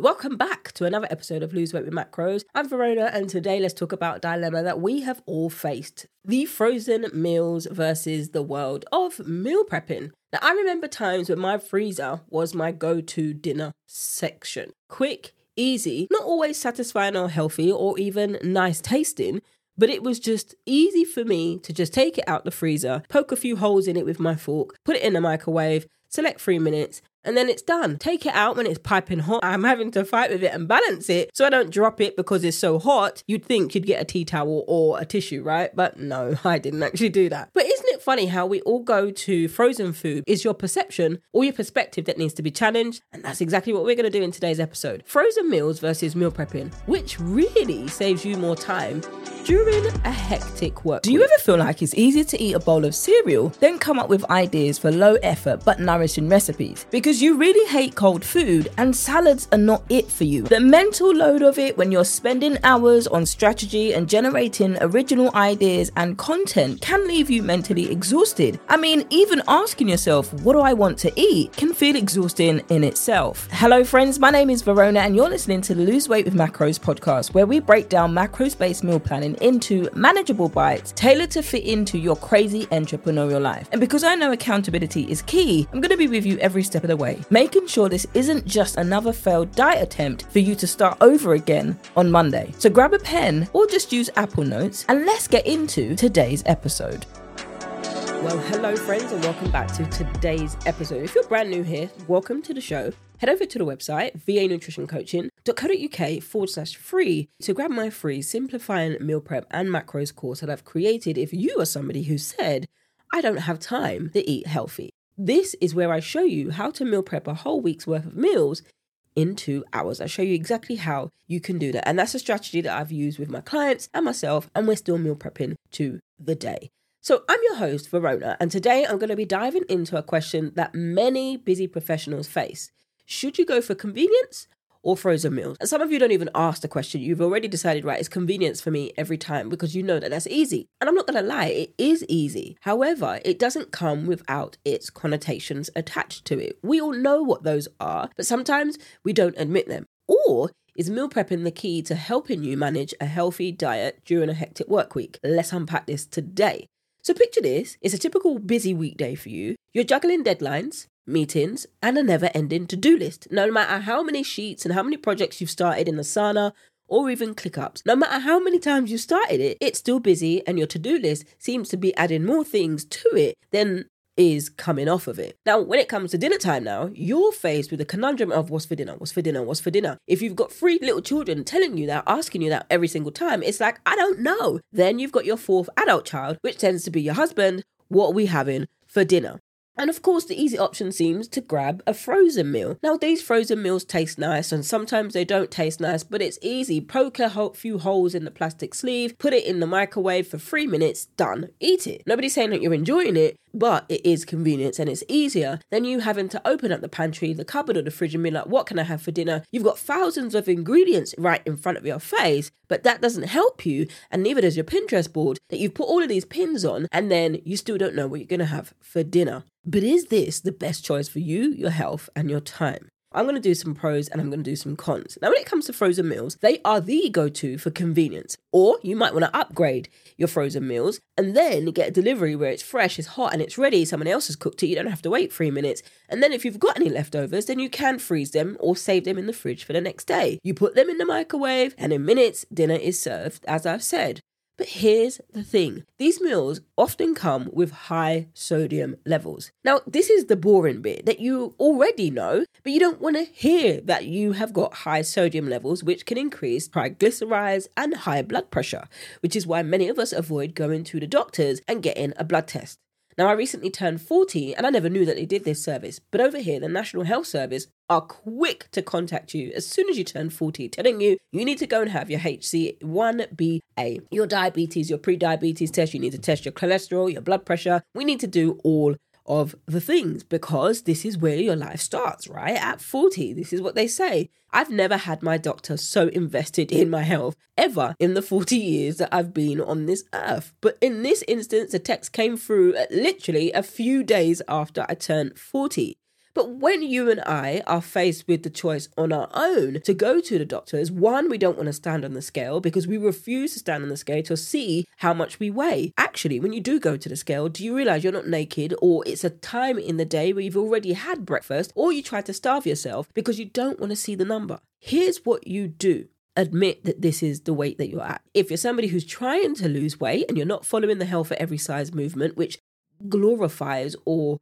Welcome back to another episode of Lose Weight with Macros. I'm Verona, and today let's talk about a dilemma that we have all faced the frozen meals versus the world of meal prepping. Now, I remember times when my freezer was my go to dinner section. Quick, easy, not always satisfying or healthy or even nice tasting, but it was just easy for me to just take it out the freezer, poke a few holes in it with my fork, put it in the microwave, select three minutes, and then it's done. Take it out when it's piping hot. I'm having to fight with it and balance it so I don't drop it because it's so hot. You'd think you'd get a tea towel or a tissue, right? But no, I didn't actually do that. But isn't it funny how we all go to frozen food? Is your perception or your perspective that needs to be challenged? And that's exactly what we're going to do in today's episode. Frozen meals versus meal prepping, which really saves you more time during a hectic work. Do you ever feel like it's easier to eat a bowl of cereal than come up with ideas for low effort but nourishing recipes? Because you really hate cold food and salads are not it for you. The mental load of it when you're spending hours on strategy and generating original ideas and content can leave you mentally exhausted. I mean, even asking yourself, what do I want to eat, can feel exhausting in itself. Hello, friends, my name is Verona, and you're listening to the Lose Weight with Macros podcast, where we break down macros based meal planning into manageable bites tailored to fit into your crazy entrepreneurial life. And because I know accountability is key, I'm going to be with you every step of the way, making sure this isn't just another failed diet attempt for you to start over again on Monday. So grab a pen or just use Apple Notes and let's get into today's episode. Well, hello, friends, and welcome back to today's episode. If you're brand new here, welcome to the show. Head over to the website, vanutritioncoaching.co.uk forward slash free to grab my free Simplifying Meal Prep and Macros course that I've created if you are somebody who said, I don't have time to eat healthy. This is where I show you how to meal prep a whole week's worth of meals in two hours. I show you exactly how you can do that. And that's a strategy that I've used with my clients and myself, and we're still meal prepping to the day. So, I'm your host, Verona, and today I'm going to be diving into a question that many busy professionals face. Should you go for convenience or frozen meals? And some of you don't even ask the question. You've already decided, right, it's convenience for me every time because you know that that's easy. And I'm not going to lie, it is easy. However, it doesn't come without its connotations attached to it. We all know what those are, but sometimes we don't admit them. Or is meal prepping the key to helping you manage a healthy diet during a hectic work week? Let's unpack this today. So picture this, it's a typical busy weekday for you. You're juggling deadlines, meetings, and a never-ending to-do list. No matter how many sheets and how many projects you've started in Asana or even ClickUps, no matter how many times you started it, it's still busy and your to-do list seems to be adding more things to it than is coming off of it. Now, when it comes to dinner time now, you're faced with the conundrum of what's for dinner, what's for dinner, what's for dinner. If you've got three little children telling you that, asking you that every single time, it's like, I don't know. Then you've got your fourth adult child, which tends to be your husband. What are we having for dinner? And of course, the easy option seems to grab a frozen meal. Now, these frozen meals taste nice and sometimes they don't taste nice, but it's easy. Poke a few holes in the plastic sleeve, put it in the microwave for three minutes, done. Eat it. Nobody's saying that you're enjoying it, but it is convenience and it's easier than you having to open up the pantry, the cupboard, or the fridge and be like, what can I have for dinner? You've got thousands of ingredients right in front of your face, but that doesn't help you, and neither does your Pinterest board that you've put all of these pins on and then you still don't know what you're gonna have for dinner. But is this the best choice for you, your health, and your time? I'm going to do some pros and I'm going to do some cons. Now, when it comes to frozen meals, they are the go to for convenience. Or you might want to upgrade your frozen meals and then get a delivery where it's fresh, it's hot, and it's ready. Someone else has cooked it. You don't have to wait three minutes. And then if you've got any leftovers, then you can freeze them or save them in the fridge for the next day. You put them in the microwave, and in minutes, dinner is served, as I've said. But here's the thing these meals often come with high sodium levels. Now, this is the boring bit that you already know, but you don't want to hear that you have got high sodium levels, which can increase triglycerides and high blood pressure, which is why many of us avoid going to the doctors and getting a blood test. Now, I recently turned 40 and I never knew that they did this service, but over here, the National Health Service are quick to contact you as soon as you turn 40, telling you you need to go and have your HC1BA, your diabetes, your pre diabetes test. You need to test your cholesterol, your blood pressure. We need to do all of the things because this is where your life starts, right? At 40, this is what they say. I've never had my doctor so invested in my health ever in the 40 years that I've been on this earth. But in this instance, the text came through literally a few days after I turned 40. But when you and I are faced with the choice on our own to go to the doctors, one, we don't want to stand on the scale because we refuse to stand on the scale to see how much we weigh. Actually, when you do go to the scale, do you realize you're not naked or it's a time in the day where you've already had breakfast or you try to starve yourself because you don't want to see the number? Here's what you do admit that this is the weight that you're at. If you're somebody who's trying to lose weight and you're not following the health for every size movement, which glorifies or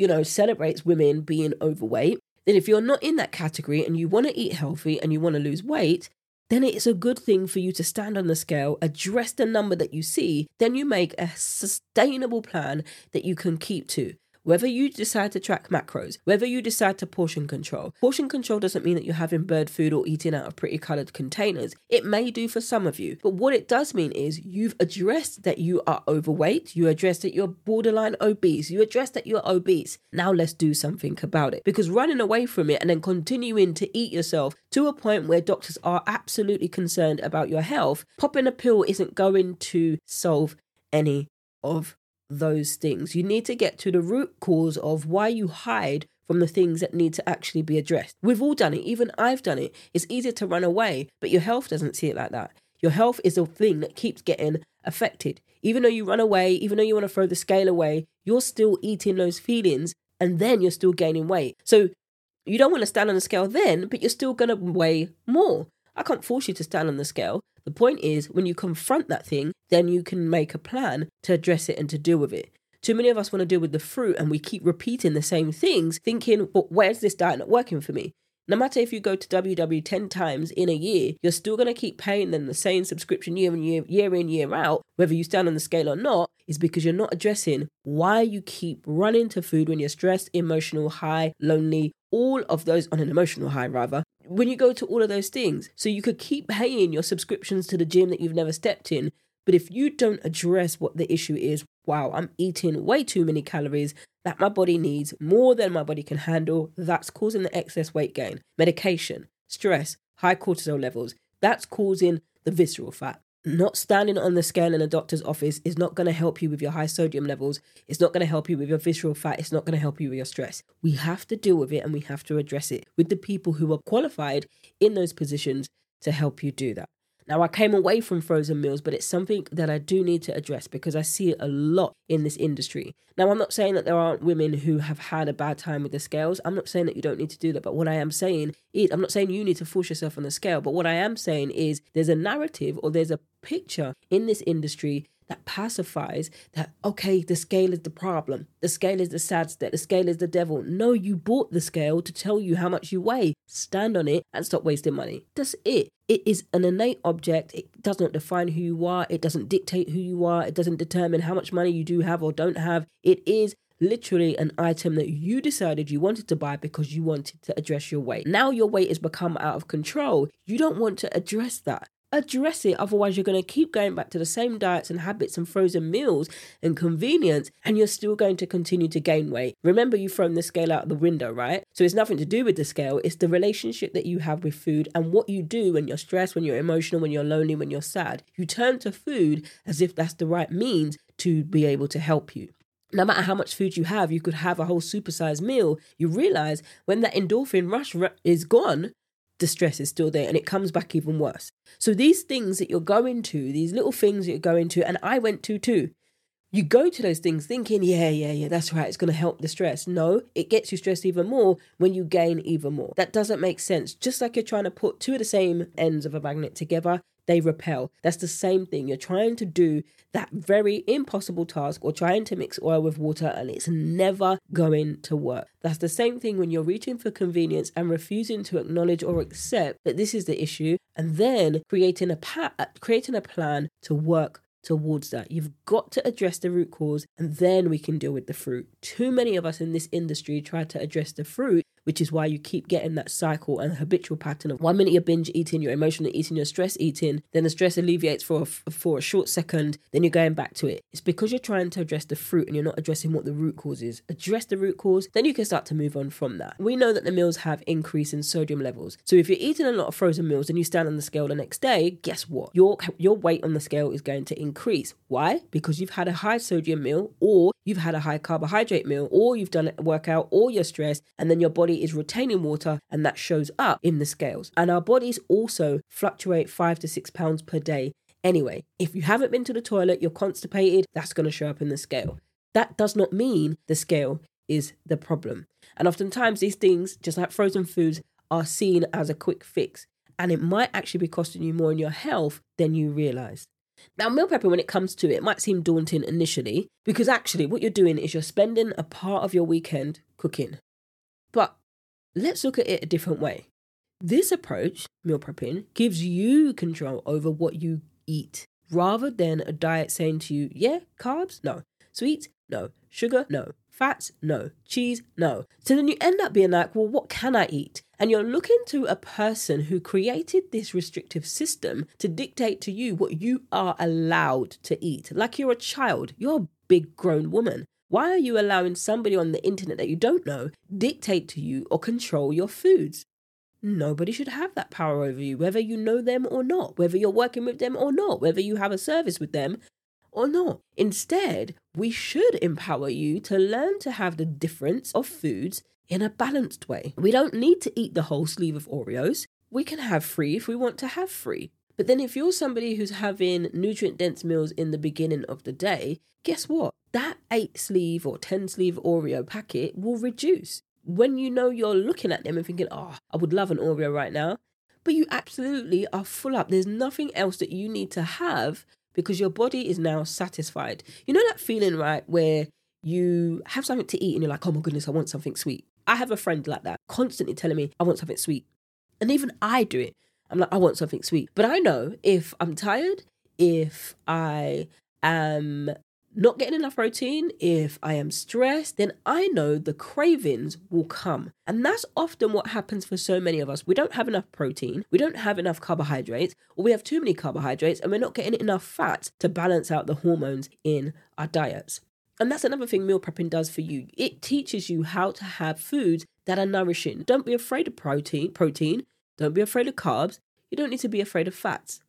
you know, celebrates women being overweight, then if you're not in that category and you want to eat healthy and you want to lose weight, then it's a good thing for you to stand on the scale, address the number that you see, then you make a sustainable plan that you can keep to. Whether you decide to track macros, whether you decide to portion control, portion control doesn't mean that you're having bird food or eating out of pretty colored containers. It may do for some of you, but what it does mean is you've addressed that you are overweight, you addressed that you're borderline obese, you addressed that you're obese. Now let's do something about it because running away from it and then continuing to eat yourself to a point where doctors are absolutely concerned about your health, popping a pill isn't going to solve any of those things. You need to get to the root cause of why you hide from the things that need to actually be addressed. We've all done it, even I've done it. It's easier to run away, but your health doesn't see it like that. Your health is a thing that keeps getting affected. Even though you run away, even though you want to throw the scale away, you're still eating those feelings and then you're still gaining weight. So you don't want to stand on the scale then, but you're still going to weigh more. I can't force you to stand on the scale. The point is, when you confront that thing, then you can make a plan to address it and to deal with it. Too many of us want to deal with the fruit and we keep repeating the same things, thinking, but where's this diet not working for me? No matter if you go to WW 10 times in a year, you're still going to keep paying them the same subscription year in year, year in, year out, whether you stand on the scale or not, is because you're not addressing why you keep running to food when you're stressed, emotional, high, lonely, all of those on an emotional high rather when you go to all of those things. So you could keep paying your subscriptions to the gym that you've never stepped in but if you don't address what the issue is wow i'm eating way too many calories that my body needs more than my body can handle that's causing the excess weight gain. Medication stress high cortisol levels that's causing the visceral fat not standing on the scale in a doctor's office is not going to help you with your high sodium levels. It's not going to help you with your visceral fat. It's not going to help you with your stress. We have to deal with it and we have to address it with the people who are qualified in those positions to help you do that. Now, I came away from frozen meals, but it's something that I do need to address because I see it a lot in this industry. Now, I'm not saying that there aren't women who have had a bad time with the scales. I'm not saying that you don't need to do that. But what I am saying is, I'm not saying you need to force yourself on the scale. But what I am saying is, there's a narrative or there's a picture in this industry that pacifies that, okay, the scale is the problem. The scale is the sad state. The scale is the devil. No, you bought the scale to tell you how much you weigh. Stand on it and stop wasting money. That's it. It is an innate object. It does not define who you are. It doesn't dictate who you are. It doesn't determine how much money you do have or don't have. It is literally an item that you decided you wanted to buy because you wanted to address your weight. Now your weight has become out of control. You don't want to address that address it. Otherwise, you're going to keep going back to the same diets and habits and frozen meals and convenience, and you're still going to continue to gain weight. Remember, you've thrown the scale out the window, right? So it's nothing to do with the scale, it's the relationship that you have with food and what you do when you're stressed, when you're emotional, when you're lonely, when you're sad. You turn to food as if that's the right means to be able to help you no matter how much food you have, you could have a whole supersized meal. You realize when that endorphin rush is gone, the stress is still there and it comes back even worse. So these things that you're going to, these little things that you're going to, and I went to too. You go to those things thinking, yeah, yeah, yeah, that's right, it's going to help the stress. No, it gets you stressed even more when you gain even more. That doesn't make sense. Just like you're trying to put two of the same ends of a magnet together, they repel. That's the same thing. You're trying to do that very impossible task or trying to mix oil with water and it's never going to work. That's the same thing when you're reaching for convenience and refusing to acknowledge or accept that this is the issue and then creating a pa- creating a plan to work towards that. You've got to address the root cause and then we can deal with the fruit. Too many of us in this industry try to address the fruit which is why you keep getting that cycle and habitual pattern of one minute you're binge eating, you're emotionally eating, you're stress eating, then the stress alleviates for a, for a short second, then you're going back to it. It's because you're trying to address the fruit and you're not addressing what the root cause is. Address the root cause, then you can start to move on from that. We know that the meals have increase in sodium levels. So if you're eating a lot of frozen meals and you stand on the scale the next day, guess what? Your your weight on the scale is going to increase. Why? Because you've had a high sodium meal or you've had a high carbohydrate meal or you've done a workout or you're stressed and then your body is retaining water and that shows up in the scales. And our bodies also fluctuate 5 to 6 pounds per day anyway. If you haven't been to the toilet, you're constipated, that's going to show up in the scale. That does not mean the scale is the problem. And oftentimes, these things, just like frozen foods, are seen as a quick fix. And it might actually be costing you more in your health than you realize. Now, meal prepping, when it comes to it, might seem daunting initially because actually, what you're doing is you're spending a part of your weekend cooking. Let's look at it a different way. This approach, meal prepping, gives you control over what you eat rather than a diet saying to you, yeah, carbs, no, sweets, no, sugar, no, fats, no, cheese, no. So then you end up being like, well, what can I eat? And you're looking to a person who created this restrictive system to dictate to you what you are allowed to eat. Like you're a child, you're a big grown woman. Why are you allowing somebody on the internet that you don't know dictate to you or control your foods? Nobody should have that power over you, whether you know them or not, whether you're working with them or not, whether you have a service with them or not. Instead, we should empower you to learn to have the difference of foods in a balanced way. We don't need to eat the whole sleeve of Oreos. We can have free if we want to have free. But then, if you're somebody who's having nutrient dense meals in the beginning of the day, guess what? That eight sleeve or 10 sleeve Oreo packet will reduce. When you know you're looking at them and thinking, oh, I would love an Oreo right now, but you absolutely are full up. There's nothing else that you need to have because your body is now satisfied. You know that feeling, right, where you have something to eat and you're like, oh my goodness, I want something sweet. I have a friend like that, constantly telling me, I want something sweet. And even I do it. I'm like, I want something sweet. But I know if I'm tired, if I am not getting enough protein, if I am stressed, then I know the cravings will come. And that's often what happens for so many of us. We don't have enough protein, we don't have enough carbohydrates, or we have too many carbohydrates, and we're not getting enough fat to balance out the hormones in our diets. And that's another thing meal prepping does for you. It teaches you how to have foods that are nourishing. Don't be afraid of protein, protein. Don't be afraid of carbs. You don't need to be afraid of fats.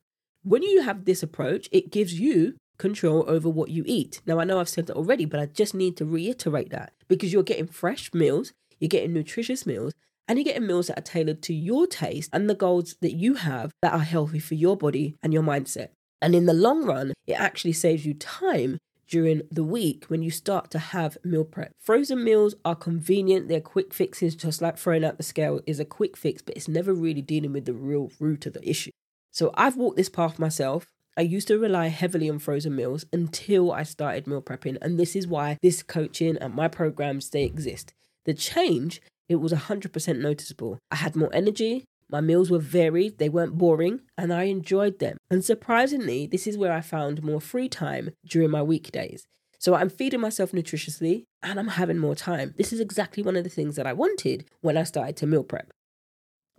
When you have this approach, it gives you control over what you eat. Now, I know I've said that already, but I just need to reiterate that because you're getting fresh meals, you're getting nutritious meals, and you're getting meals that are tailored to your taste and the goals that you have that are healthy for your body and your mindset. And in the long run, it actually saves you time during the week when you start to have meal prep. Frozen meals are convenient, they're quick fixes, just like throwing out the scale is a quick fix, but it's never really dealing with the real root of the issue. So I've walked this path myself. I used to rely heavily on frozen meals until I started meal prepping, and this is why this coaching and my programs they exist. The change, it was 100% noticeable. I had more energy, my meals were varied, they weren't boring, and I enjoyed them. And surprisingly, this is where I found more free time during my weekdays. So I'm feeding myself nutritiously and I'm having more time. This is exactly one of the things that I wanted when I started to meal prep.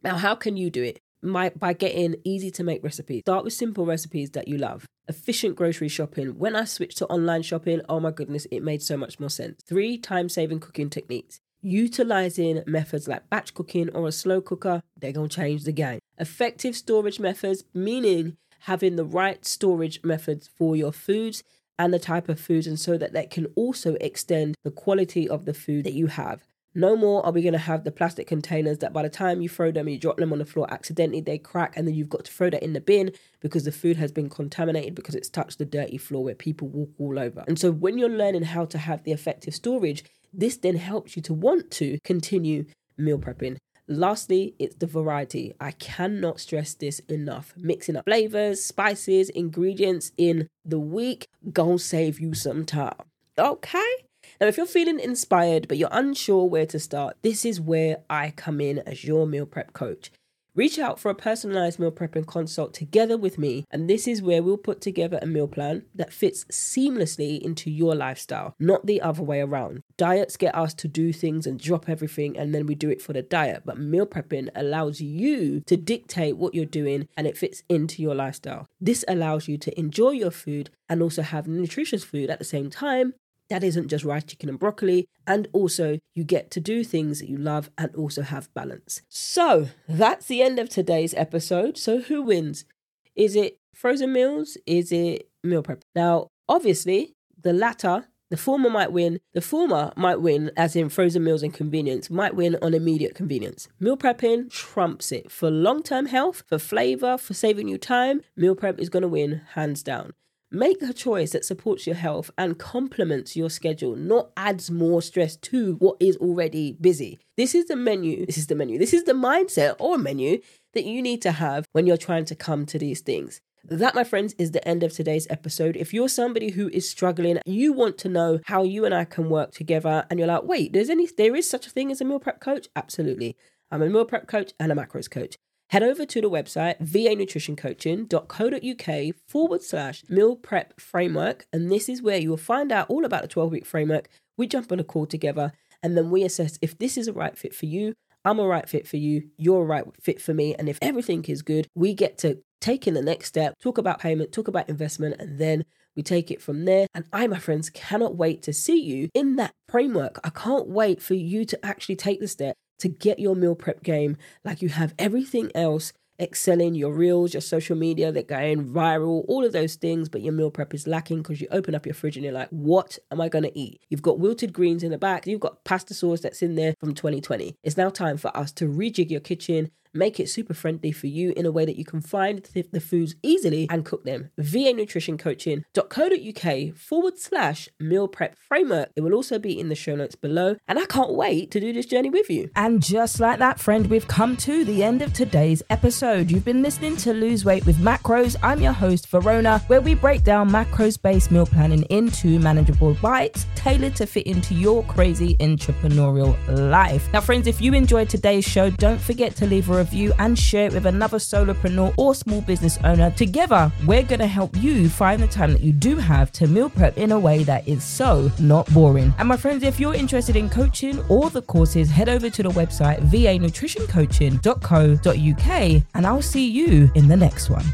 Now, how can you do it? My, by getting easy to make recipes. Start with simple recipes that you love. Efficient grocery shopping. When I switched to online shopping, oh my goodness, it made so much more sense. Three time saving cooking techniques. Utilizing methods like batch cooking or a slow cooker, they're going to change the game. Effective storage methods, meaning having the right storage methods for your foods and the type of foods, and so that that can also extend the quality of the food that you have. No more are we going to have the plastic containers that by the time you throw them, you drop them on the floor accidentally, they crack, and then you've got to throw that in the bin because the food has been contaminated because it's touched the dirty floor where people walk all over. And so when you're learning how to have the effective storage, this then helps you to want to continue meal prepping. Lastly, it's the variety. I cannot stress this enough. Mixing up flavors, spices, ingredients in the week, gonna save you some time. Okay? Now, if you're feeling inspired but you're unsure where to start, this is where I come in as your meal prep coach. Reach out for a personalized meal prepping consult together with me, and this is where we'll put together a meal plan that fits seamlessly into your lifestyle, not the other way around. Diets get us to do things and drop everything, and then we do it for the diet, but meal prepping allows you to dictate what you're doing and it fits into your lifestyle. This allows you to enjoy your food and also have nutritious food at the same time that isn't just rice, chicken, and broccoli. And also, you get to do things that you love and also have balance. So, that's the end of today's episode. So, who wins? Is it frozen meals? Is it meal prep? Now, obviously, the latter, the former might win. The former might win, as in frozen meals and convenience, might win on immediate convenience. Meal prepping trumps it. For long term health, for flavor, for saving you time, meal prep is going to win hands down. Make a choice that supports your health and complements your schedule, not adds more stress to what is already busy. This is the menu, this is the menu, this is the mindset or menu that you need to have when you're trying to come to these things. That, my friends, is the end of today's episode. If you're somebody who is struggling, you want to know how you and I can work together, and you're like, wait, there's any there is such a thing as a meal prep coach? Absolutely. I'm a meal prep coach and a macros coach head over to the website vanutritioncoaching.co.uk forward slash meal prep framework. And this is where you will find out all about the 12 week framework. We jump on a call together and then we assess if this is a right fit for you. I'm a right fit for you. You're a right fit for me. And if everything is good, we get to take in the next step, talk about payment, talk about investment, and then we take it from there. And I, my friends, cannot wait to see you in that framework. I can't wait for you to actually take the step to get your meal prep game like you have everything else excelling your reels, your social media that going viral, all of those things, but your meal prep is lacking because you open up your fridge and you're like, what am I going to eat? You've got wilted greens in the back, you've got pasta sauce that's in there from 2020. It's now time for us to rejig your kitchen make it super friendly for you in a way that you can find the foods easily and cook them. vanutritioncoaching.co.uk forward slash meal prep framework. It will also be in the show notes below. And I can't wait to do this journey with you. And just like that, friend, we've come to the end of today's episode. You've been listening to Lose Weight with Macros. I'm your host, Verona, where we break down macros based meal planning into manageable bites tailored to fit into your crazy entrepreneurial life. Now, friends, if you enjoyed today's show, don't forget to leave a review and share it with another solopreneur or small business owner. Together, we're going to help you find the time that you do have to meal prep in a way that is so not boring. And my friends, if you're interested in coaching or the courses, head over to the website vanutritioncoaching.co.uk and I'll see you in the next one.